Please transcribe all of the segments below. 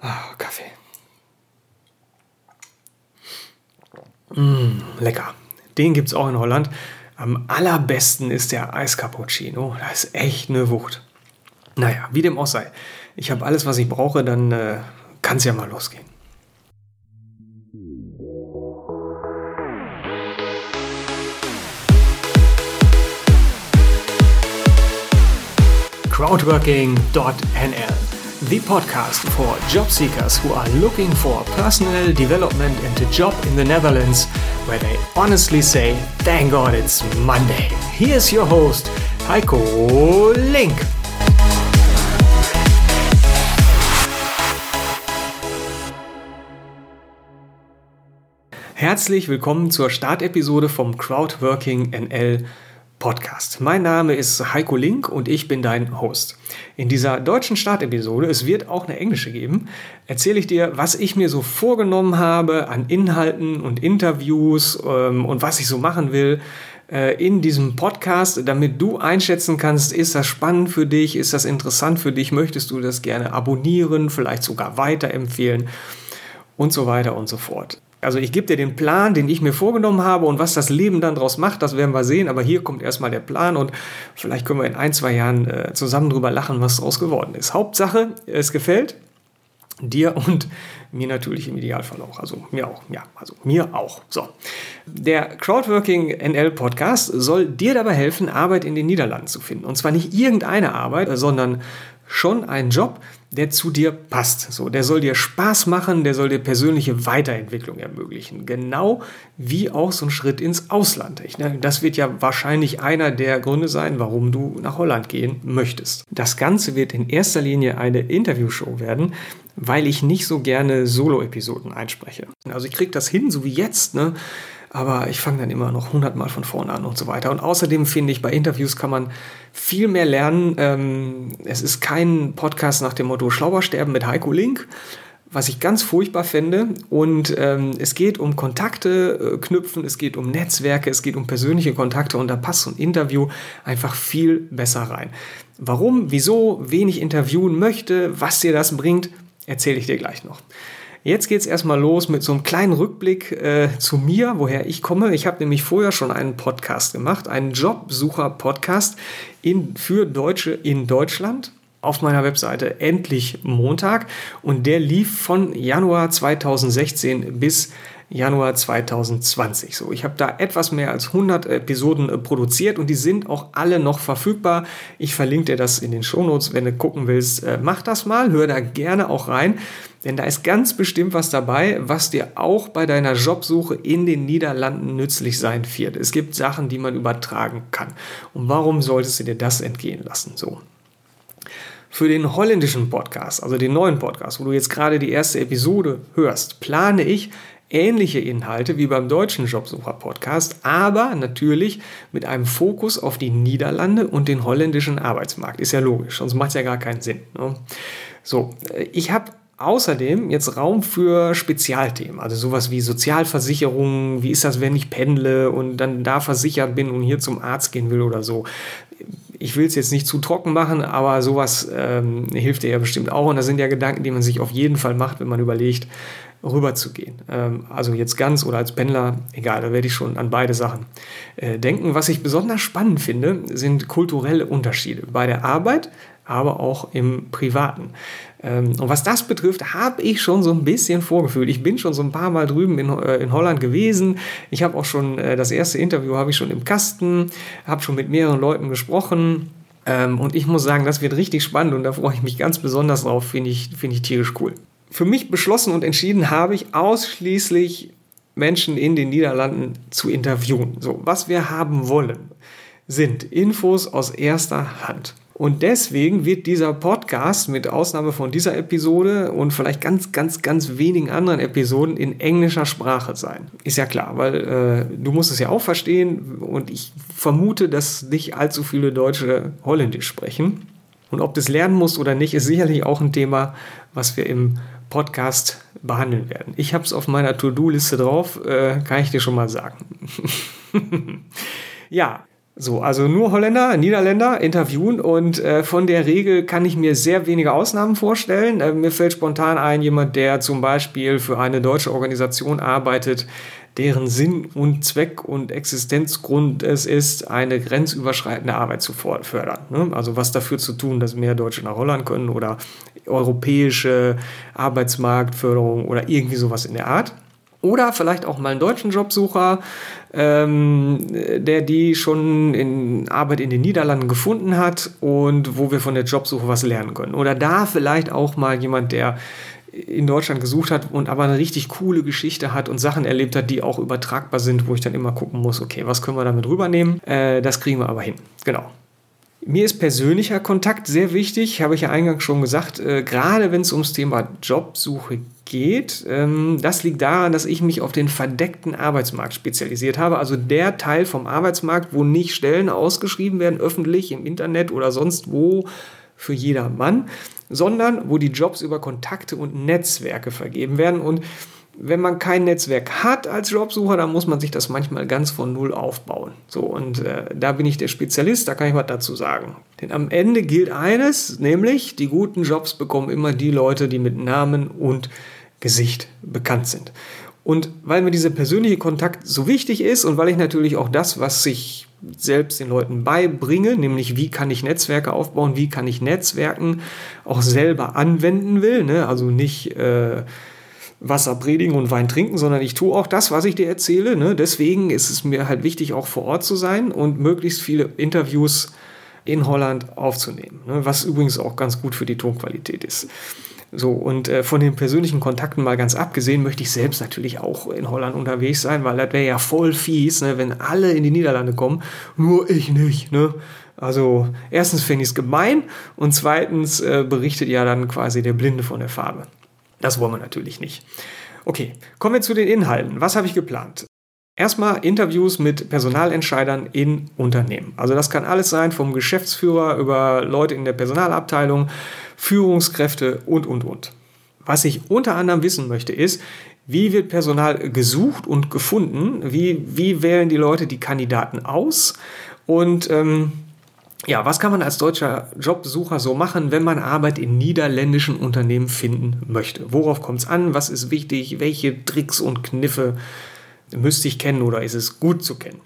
Ah, Kaffee. Mmh, lecker. Den gibt es auch in Holland. Am allerbesten ist der Eiscappuccino. Das ist echt eine Wucht. Naja, wie dem auch sei. Ich habe alles, was ich brauche, dann äh, kann es ja mal losgehen. Crowdworking.nl the podcast for job seekers who are looking for personal development and a job in the Netherlands where they honestly say, thank God it's Monday. Here's your host, Heiko Link. Herzlich willkommen zur Startepisode vom Crowdworking NL Podcast. Mein Name ist Heiko Link und ich bin dein Host. In dieser deutschen Startepisode, es wird auch eine englische geben, erzähle ich dir, was ich mir so vorgenommen habe an Inhalten und Interviews ähm, und was ich so machen will äh, in diesem Podcast, damit du einschätzen kannst, ist das spannend für dich, ist das interessant für dich, möchtest du das gerne abonnieren, vielleicht sogar weiterempfehlen und so weiter und so fort. Also ich gebe dir den Plan, den ich mir vorgenommen habe und was das Leben dann daraus macht, das werden wir sehen. Aber hier kommt erstmal der Plan und vielleicht können wir in ein, zwei Jahren äh, zusammen drüber lachen, was daraus geworden ist. Hauptsache, es gefällt dir und mir natürlich im Idealfall auch. Also mir auch, ja, also mir auch. So. Der Crowdworking NL Podcast soll dir dabei helfen, Arbeit in den Niederlanden zu finden. Und zwar nicht irgendeine Arbeit, sondern schon einen Job, der zu dir passt. So, der soll dir Spaß machen, der soll dir persönliche Weiterentwicklung ermöglichen. Genau wie auch so ein Schritt ins Ausland. Ich, ne, das wird ja wahrscheinlich einer der Gründe sein, warum du nach Holland gehen möchtest. Das Ganze wird in erster Linie eine Interviewshow werden, weil ich nicht so gerne Solo-Episoden einspreche. Also ich kriege das hin, so wie jetzt, ne? Aber ich fange dann immer noch hundertmal von vorne an und so weiter. Und außerdem finde ich, bei Interviews kann man viel mehr lernen. Ähm, es ist kein Podcast nach dem Motto Schlauer sterben mit Heiko Link, was ich ganz furchtbar fände. Und ähm, es geht um Kontakte äh, knüpfen, es geht um Netzwerke, es geht um persönliche Kontakte und da passt so ein Interview einfach viel besser rein. Warum, wieso, wen ich interviewen möchte, was dir das bringt, erzähle ich dir gleich noch. Jetzt geht es erstmal los mit so einem kleinen Rückblick äh, zu mir, woher ich komme. Ich habe nämlich vorher schon einen Podcast gemacht, einen Jobsucher-Podcast für Deutsche in Deutschland auf meiner Webseite endlich Montag und der lief von Januar 2016 bis Januar 2020. So, ich habe da etwas mehr als 100 Episoden äh, produziert und die sind auch alle noch verfügbar. Ich verlinke dir das in den Shownotes, wenn du gucken willst. Äh, mach das mal, hör da gerne auch rein, denn da ist ganz bestimmt was dabei, was dir auch bei deiner Jobsuche in den Niederlanden nützlich sein wird. Es gibt Sachen, die man übertragen kann. Und warum solltest du dir das entgehen lassen? So. Für den holländischen Podcast, also den neuen Podcast, wo du jetzt gerade die erste Episode hörst, plane ich ähnliche Inhalte wie beim deutschen Jobsucher-Podcast, aber natürlich mit einem Fokus auf die Niederlande und den holländischen Arbeitsmarkt. Ist ja logisch, sonst macht es ja gar keinen Sinn. Ne? So, äh, ich habe außerdem jetzt Raum für Spezialthemen, also sowas wie Sozialversicherung, wie ist das, wenn ich pendle und dann da versichert bin und hier zum Arzt gehen will oder so. Ich will es jetzt nicht zu trocken machen, aber sowas ähm, hilft dir ja bestimmt auch. Und das sind ja Gedanken, die man sich auf jeden Fall macht, wenn man überlegt, rüberzugehen. Ähm, also jetzt ganz oder als Pendler, egal, da werde ich schon an beide Sachen äh, denken. Was ich besonders spannend finde, sind kulturelle Unterschiede bei der Arbeit, aber auch im Privaten. Ähm, und was das betrifft, habe ich schon so ein bisschen vorgefühlt. Ich bin schon so ein paar Mal drüben in, äh, in Holland gewesen. Ich habe auch schon äh, das erste Interview habe ich schon im Kasten, habe schon mit mehreren Leuten gesprochen. Ähm, und ich muss sagen, das wird richtig spannend und da freue ich mich ganz besonders drauf. Finde ich, find ich tierisch cool für mich beschlossen und entschieden habe ich ausschließlich Menschen in den Niederlanden zu interviewen. So, was wir haben wollen, sind Infos aus erster Hand. Und deswegen wird dieser Podcast mit Ausnahme von dieser Episode und vielleicht ganz, ganz, ganz wenigen anderen Episoden in englischer Sprache sein. Ist ja klar, weil äh, du musst es ja auch verstehen und ich vermute, dass nicht allzu viele Deutsche Holländisch sprechen. Und ob du es lernen musst oder nicht, ist sicherlich auch ein Thema, was wir im Podcast behandeln werden. Ich habe es auf meiner To-Do-Liste drauf, äh, kann ich dir schon mal sagen. ja, So, also nur Holländer, Niederländer interviewen und äh, von der Regel kann ich mir sehr wenige Ausnahmen vorstellen. Äh, mir fällt spontan ein, jemand, der zum Beispiel für eine deutsche Organisation arbeitet, deren Sinn und Zweck und Existenzgrund es ist, eine grenzüberschreitende Arbeit zu fördern. Ne? Also was dafür zu tun, dass mehr Deutsche nach Holland können oder europäische Arbeitsmarktförderung oder irgendwie sowas in der Art. Oder vielleicht auch mal einen deutschen Jobsucher, ähm, der die schon in Arbeit in den Niederlanden gefunden hat und wo wir von der Jobsuche was lernen können. Oder da vielleicht auch mal jemand, der in Deutschland gesucht hat und aber eine richtig coole Geschichte hat und Sachen erlebt hat, die auch übertragbar sind, wo ich dann immer gucken muss, okay, was können wir damit rübernehmen? Äh, das kriegen wir aber hin. Genau. Mir ist persönlicher Kontakt sehr wichtig, habe ich ja eingangs schon gesagt, äh, gerade wenn es ums Thema Jobsuche geht. Ähm, das liegt daran, dass ich mich auf den verdeckten Arbeitsmarkt spezialisiert habe, also der Teil vom Arbeitsmarkt, wo nicht Stellen ausgeschrieben werden, öffentlich im Internet oder sonst wo für jedermann, sondern wo die Jobs über Kontakte und Netzwerke vergeben werden und wenn man kein Netzwerk hat als Jobsucher, dann muss man sich das manchmal ganz von Null aufbauen. So, und äh, da bin ich der Spezialist, da kann ich was dazu sagen. Denn am Ende gilt eines, nämlich die guten Jobs bekommen immer die Leute, die mit Namen und Gesicht bekannt sind. Und weil mir dieser persönliche Kontakt so wichtig ist und weil ich natürlich auch das, was ich selbst den Leuten beibringe, nämlich wie kann ich Netzwerke aufbauen, wie kann ich Netzwerken auch selber anwenden will, ne? also nicht äh, Wasser predigen und Wein trinken, sondern ich tue auch das, was ich dir erzähle. Ne? Deswegen ist es mir halt wichtig, auch vor Ort zu sein und möglichst viele Interviews in Holland aufzunehmen, ne? was übrigens auch ganz gut für die Tonqualität ist. So, und äh, von den persönlichen Kontakten mal ganz abgesehen, möchte ich selbst natürlich auch in Holland unterwegs sein, weil das wäre ja voll fies, ne, wenn alle in die Niederlande kommen, nur ich nicht. Ne? Also, erstens finde ich es gemein und zweitens äh, berichtet ja dann quasi der Blinde von der Farbe. Das wollen wir natürlich nicht. Okay, kommen wir zu den Inhalten. Was habe ich geplant? Erstmal Interviews mit Personalentscheidern in Unternehmen. Also das kann alles sein, vom Geschäftsführer über Leute in der Personalabteilung, Führungskräfte und, und, und. Was ich unter anderem wissen möchte, ist, wie wird Personal gesucht und gefunden? Wie, wie wählen die Leute die Kandidaten aus? Und ähm, ja, was kann man als deutscher Jobsucher so machen, wenn man Arbeit in niederländischen Unternehmen finden möchte? Worauf kommt es an? Was ist wichtig? Welche Tricks und Kniffe müsste ich kennen oder ist es gut zu kennen?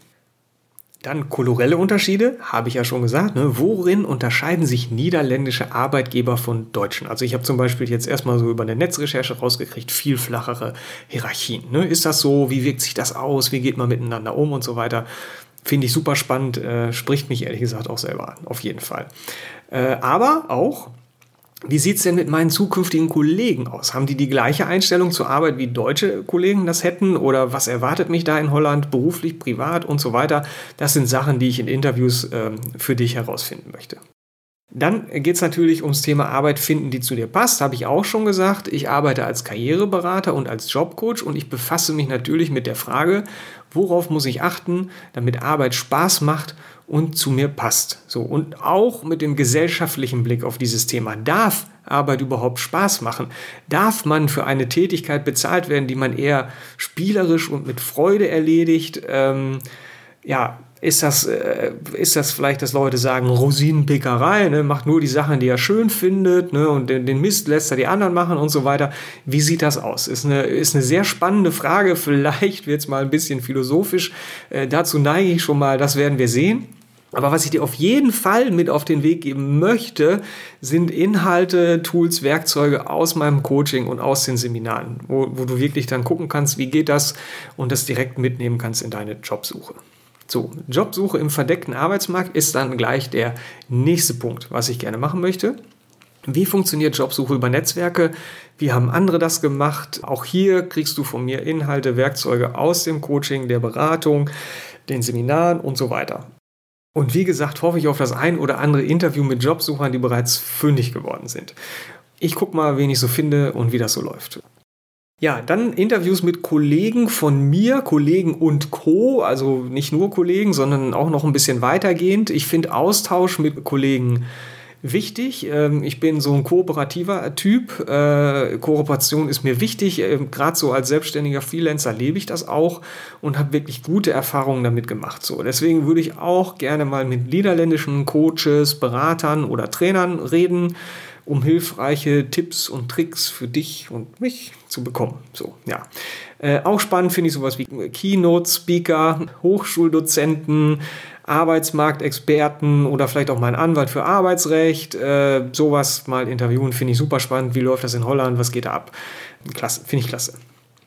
Dann kulturelle Unterschiede, habe ich ja schon gesagt. Ne? Worin unterscheiden sich niederländische Arbeitgeber von deutschen? Also ich habe zum Beispiel jetzt erstmal so über eine Netzrecherche rausgekriegt, viel flachere Hierarchien. Ne? Ist das so? Wie wirkt sich das aus? Wie geht man miteinander um und so weiter? Finde ich super spannend, äh, spricht mich ehrlich gesagt auch selber an, auf jeden Fall. Äh, aber auch, wie sieht es denn mit meinen zukünftigen Kollegen aus? Haben die die gleiche Einstellung zur Arbeit wie deutsche Kollegen das hätten? Oder was erwartet mich da in Holland, beruflich, privat und so weiter? Das sind Sachen, die ich in Interviews äh, für dich herausfinden möchte. Dann geht es natürlich ums Thema Arbeit finden, die zu dir passt. Habe ich auch schon gesagt. Ich arbeite als Karriereberater und als Jobcoach und ich befasse mich natürlich mit der Frage, worauf muss ich achten, damit Arbeit Spaß macht und zu mir passt. So und auch mit dem gesellschaftlichen Blick auf dieses Thema. Darf Arbeit überhaupt Spaß machen? Darf man für eine Tätigkeit bezahlt werden, die man eher spielerisch und mit Freude erledigt? Ähm, ja, ist das, äh, ist das vielleicht, dass Leute sagen, Rosinenpickerei, ne, macht nur die Sachen, die er schön findet, ne, und den, den Mist lässt er die anderen machen und so weiter. Wie sieht das aus? Ist eine, ist eine sehr spannende Frage. Vielleicht wird es mal ein bisschen philosophisch. Äh, dazu neige ich schon mal, das werden wir sehen. Aber was ich dir auf jeden Fall mit auf den Weg geben möchte, sind Inhalte, Tools, Werkzeuge aus meinem Coaching und aus den Seminaren, wo, wo du wirklich dann gucken kannst, wie geht das und das direkt mitnehmen kannst in deine Jobsuche. So, Jobsuche im verdeckten Arbeitsmarkt ist dann gleich der nächste Punkt, was ich gerne machen möchte. Wie funktioniert Jobsuche über Netzwerke? Wie haben andere das gemacht? Auch hier kriegst du von mir Inhalte, Werkzeuge aus dem Coaching, der Beratung, den Seminaren und so weiter. Und wie gesagt, hoffe ich auf das ein oder andere Interview mit Jobsuchern, die bereits fündig geworden sind. Ich gucke mal, wen ich so finde und wie das so läuft. Ja, dann Interviews mit Kollegen von mir, Kollegen und Co. Also nicht nur Kollegen, sondern auch noch ein bisschen weitergehend. Ich finde Austausch mit Kollegen wichtig. Ähm, ich bin so ein kooperativer Typ. Äh, Kooperation ist mir wichtig. Ähm, Gerade so als selbstständiger Freelancer lebe ich das auch und habe wirklich gute Erfahrungen damit gemacht. So, deswegen würde ich auch gerne mal mit niederländischen Coaches, Beratern oder Trainern reden um hilfreiche Tipps und Tricks für dich und mich zu bekommen. So, ja. Äh, auch spannend finde ich sowas wie Keynote-Speaker, Hochschuldozenten, Arbeitsmarktexperten oder vielleicht auch mal einen Anwalt für Arbeitsrecht. Äh, sowas mal interviewen finde ich super spannend. Wie läuft das in Holland? Was geht da ab? Klasse, finde ich klasse.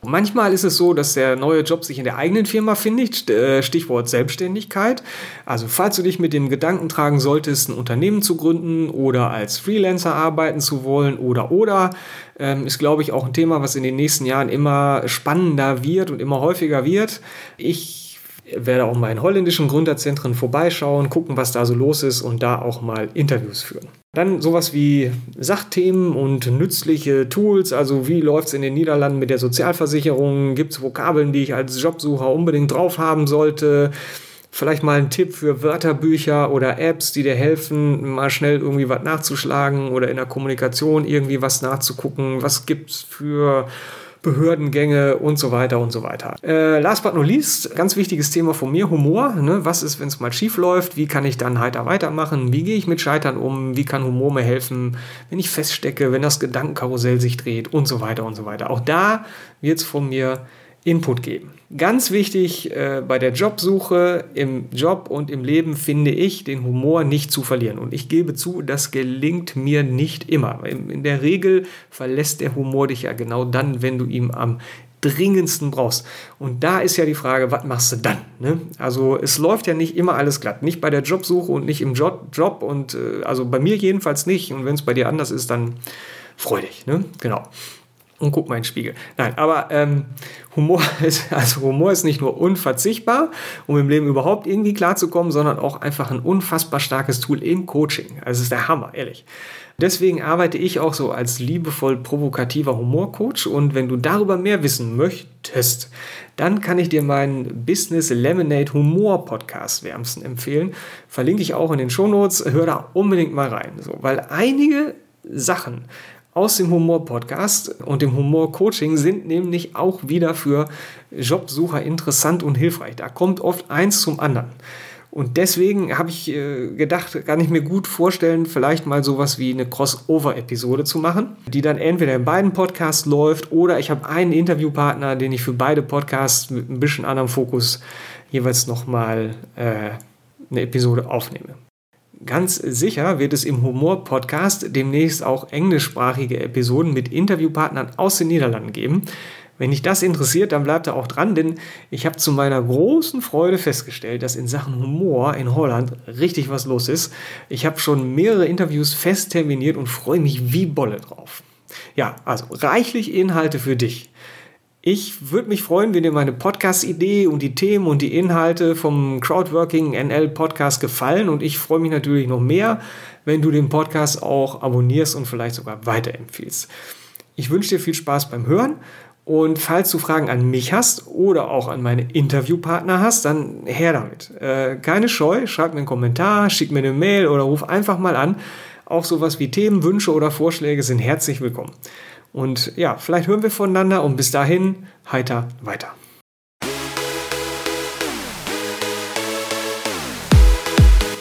Manchmal ist es so, dass der neue Job sich in der eigenen Firma findet, äh, Stichwort Selbstständigkeit. Also falls du dich mit dem Gedanken tragen solltest, ein Unternehmen zu gründen oder als Freelancer arbeiten zu wollen oder oder, ähm, ist glaube ich auch ein Thema, was in den nächsten Jahren immer spannender wird und immer häufiger wird. Ich werde auch mal in holländischen Gründerzentren vorbeischauen, gucken, was da so los ist und da auch mal Interviews führen. Dann sowas wie Sachthemen und nützliche Tools, also wie läuft es in den Niederlanden mit der Sozialversicherung, gibt es Vokabeln, die ich als Jobsucher unbedingt drauf haben sollte, vielleicht mal ein Tipp für Wörterbücher oder Apps, die dir helfen, mal schnell irgendwie was nachzuschlagen oder in der Kommunikation irgendwie was nachzugucken, was gibt es für Behördengänge und so weiter und so weiter. Äh, last but not least, ganz wichtiges Thema von mir, Humor. Ne? Was ist, wenn es mal schief läuft? Wie kann ich dann heiter weitermachen? Wie gehe ich mit Scheitern um? Wie kann Humor mir helfen, wenn ich feststecke, wenn das Gedankenkarussell sich dreht und so weiter und so weiter. Auch da wird es von mir Input geben. Ganz wichtig äh, bei der Jobsuche im Job und im Leben finde ich, den Humor nicht zu verlieren. Und ich gebe zu, das gelingt mir nicht immer. In, in der Regel verlässt der Humor dich ja genau dann, wenn du ihn am dringendsten brauchst. Und da ist ja die Frage, was machst du dann? Ne? Also es läuft ja nicht immer alles glatt. Nicht bei der Jobsuche und nicht im Job. Job und äh, also bei mir jedenfalls nicht. Und wenn es bei dir anders ist, dann freu dich. Ne? Genau und guck mal in den Spiegel. Nein, aber ähm, Humor ist, also Humor ist nicht nur unverzichtbar, um im Leben überhaupt irgendwie klarzukommen, sondern auch einfach ein unfassbar starkes Tool im Coaching. Also es ist der Hammer, ehrlich. Deswegen arbeite ich auch so als liebevoll provokativer Humorcoach und wenn du darüber mehr wissen möchtest, dann kann ich dir meinen Business Lemonade Humor Podcast wärmsten empfehlen. Verlinke ich auch in den Shownotes. Hör da unbedingt mal rein. So, weil einige Sachen aus dem Humor-Podcast und dem Humor-Coaching sind nämlich auch wieder für Jobsucher interessant und hilfreich. Da kommt oft eins zum anderen. Und deswegen habe ich äh, gedacht, kann ich mir gut vorstellen, vielleicht mal sowas wie eine Crossover-Episode zu machen, die dann entweder in beiden Podcasts läuft oder ich habe einen Interviewpartner, den ich für beide Podcasts mit ein bisschen anderem Fokus jeweils nochmal äh, eine Episode aufnehme. Ganz sicher wird es im Humor-Podcast demnächst auch englischsprachige Episoden mit Interviewpartnern aus den Niederlanden geben. Wenn dich das interessiert, dann bleibt da auch dran, denn ich habe zu meiner großen Freude festgestellt, dass in Sachen Humor in Holland richtig was los ist. Ich habe schon mehrere Interviews fest terminiert und freue mich wie Bolle drauf. Ja, also reichlich Inhalte für dich. Ich würde mich freuen, wenn dir meine Podcast-Idee und die Themen und die Inhalte vom Crowdworking NL Podcast gefallen. Und ich freue mich natürlich noch mehr, wenn du den Podcast auch abonnierst und vielleicht sogar weiterempfiehlst. Ich wünsche dir viel Spaß beim Hören. Und falls du Fragen an mich hast oder auch an meine Interviewpartner hast, dann her damit. Äh, keine Scheu, schreib mir einen Kommentar, schick mir eine Mail oder ruf einfach mal an. Auch sowas wie Themen, Wünsche oder Vorschläge sind herzlich willkommen. Und ja, vielleicht hören wir voneinander und bis dahin heiter weiter.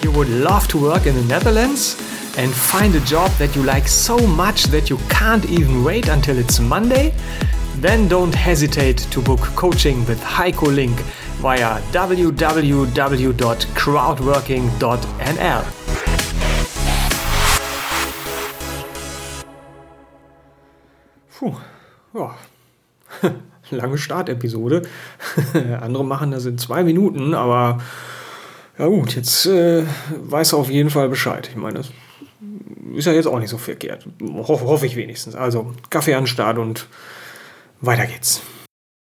You would love to work in the Netherlands and find a job that you like so much that you can't even wait until it's Monday? Then don't hesitate to book coaching with Heiko Link via www.crowdworking.nl. Puh, ja. Lange Startepisode. Andere machen das in zwei Minuten, aber ja gut, jetzt äh, weiß er auf jeden Fall Bescheid. Ich meine, das ist ja jetzt auch nicht so verkehrt. Ho hoffe ich wenigstens. Also Kaffee an Start und weiter geht's.